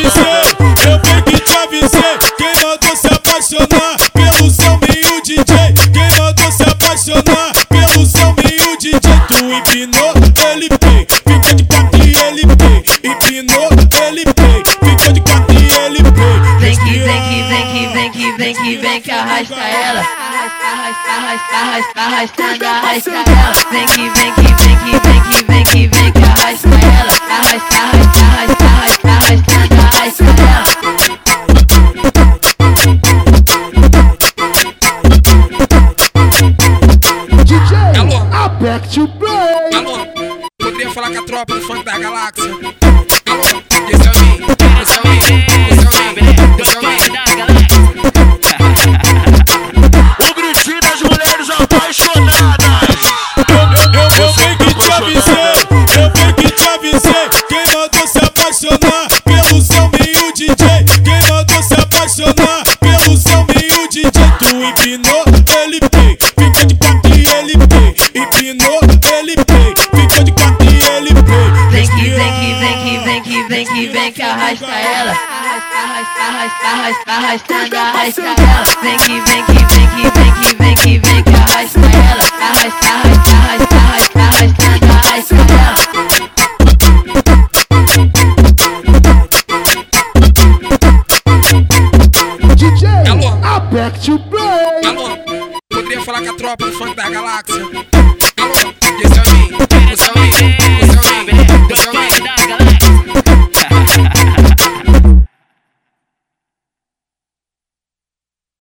avisei, eu fui que te avisei. Quem mandou se apaixonar pelo som meio DJ? Quem mandou se apaixonar pelo som meio DJ? Tu empinou, ele pei, fica de quatro e ele pei. Empinou, ele pei, fica de quatro e ele pei. Vem que, vem que, vem que, vem que, vem que, vem que arrasta ela. Arrasta, arrasta, arrasta, arrasta, arrasta, arrasta ela. Vem que, vem que, vem que, vem que. Alô? Apex to play. Alô, poderia falar com a tropa do funk da galáxia? Alô, esse é o mim, esse é o mim, esse é o mim, esse é o mim. O gritinho das mulheres apaixonadas. Eu, eu bem que te avisei, eu bem que te avisei. Quem mandou se apaixonar pelo seu meio DJ? Quem mandou se apaixonar pelo seu meio DJ? Tu empinou, ele vem, fica de quatro vem que vem que arrasta ela. Arrasta, arrasta, arrasta, arrasta, arrastando, arrasta ela. Vem que vem que vem que vem que vem que vem que arrasta ela. Arrasta, arrasta, arrasta, arrasta, arrastando, arrasta ela. DJ, Alô? Apex to play. Alô, poderia falar com a tropa do funk da galáxia?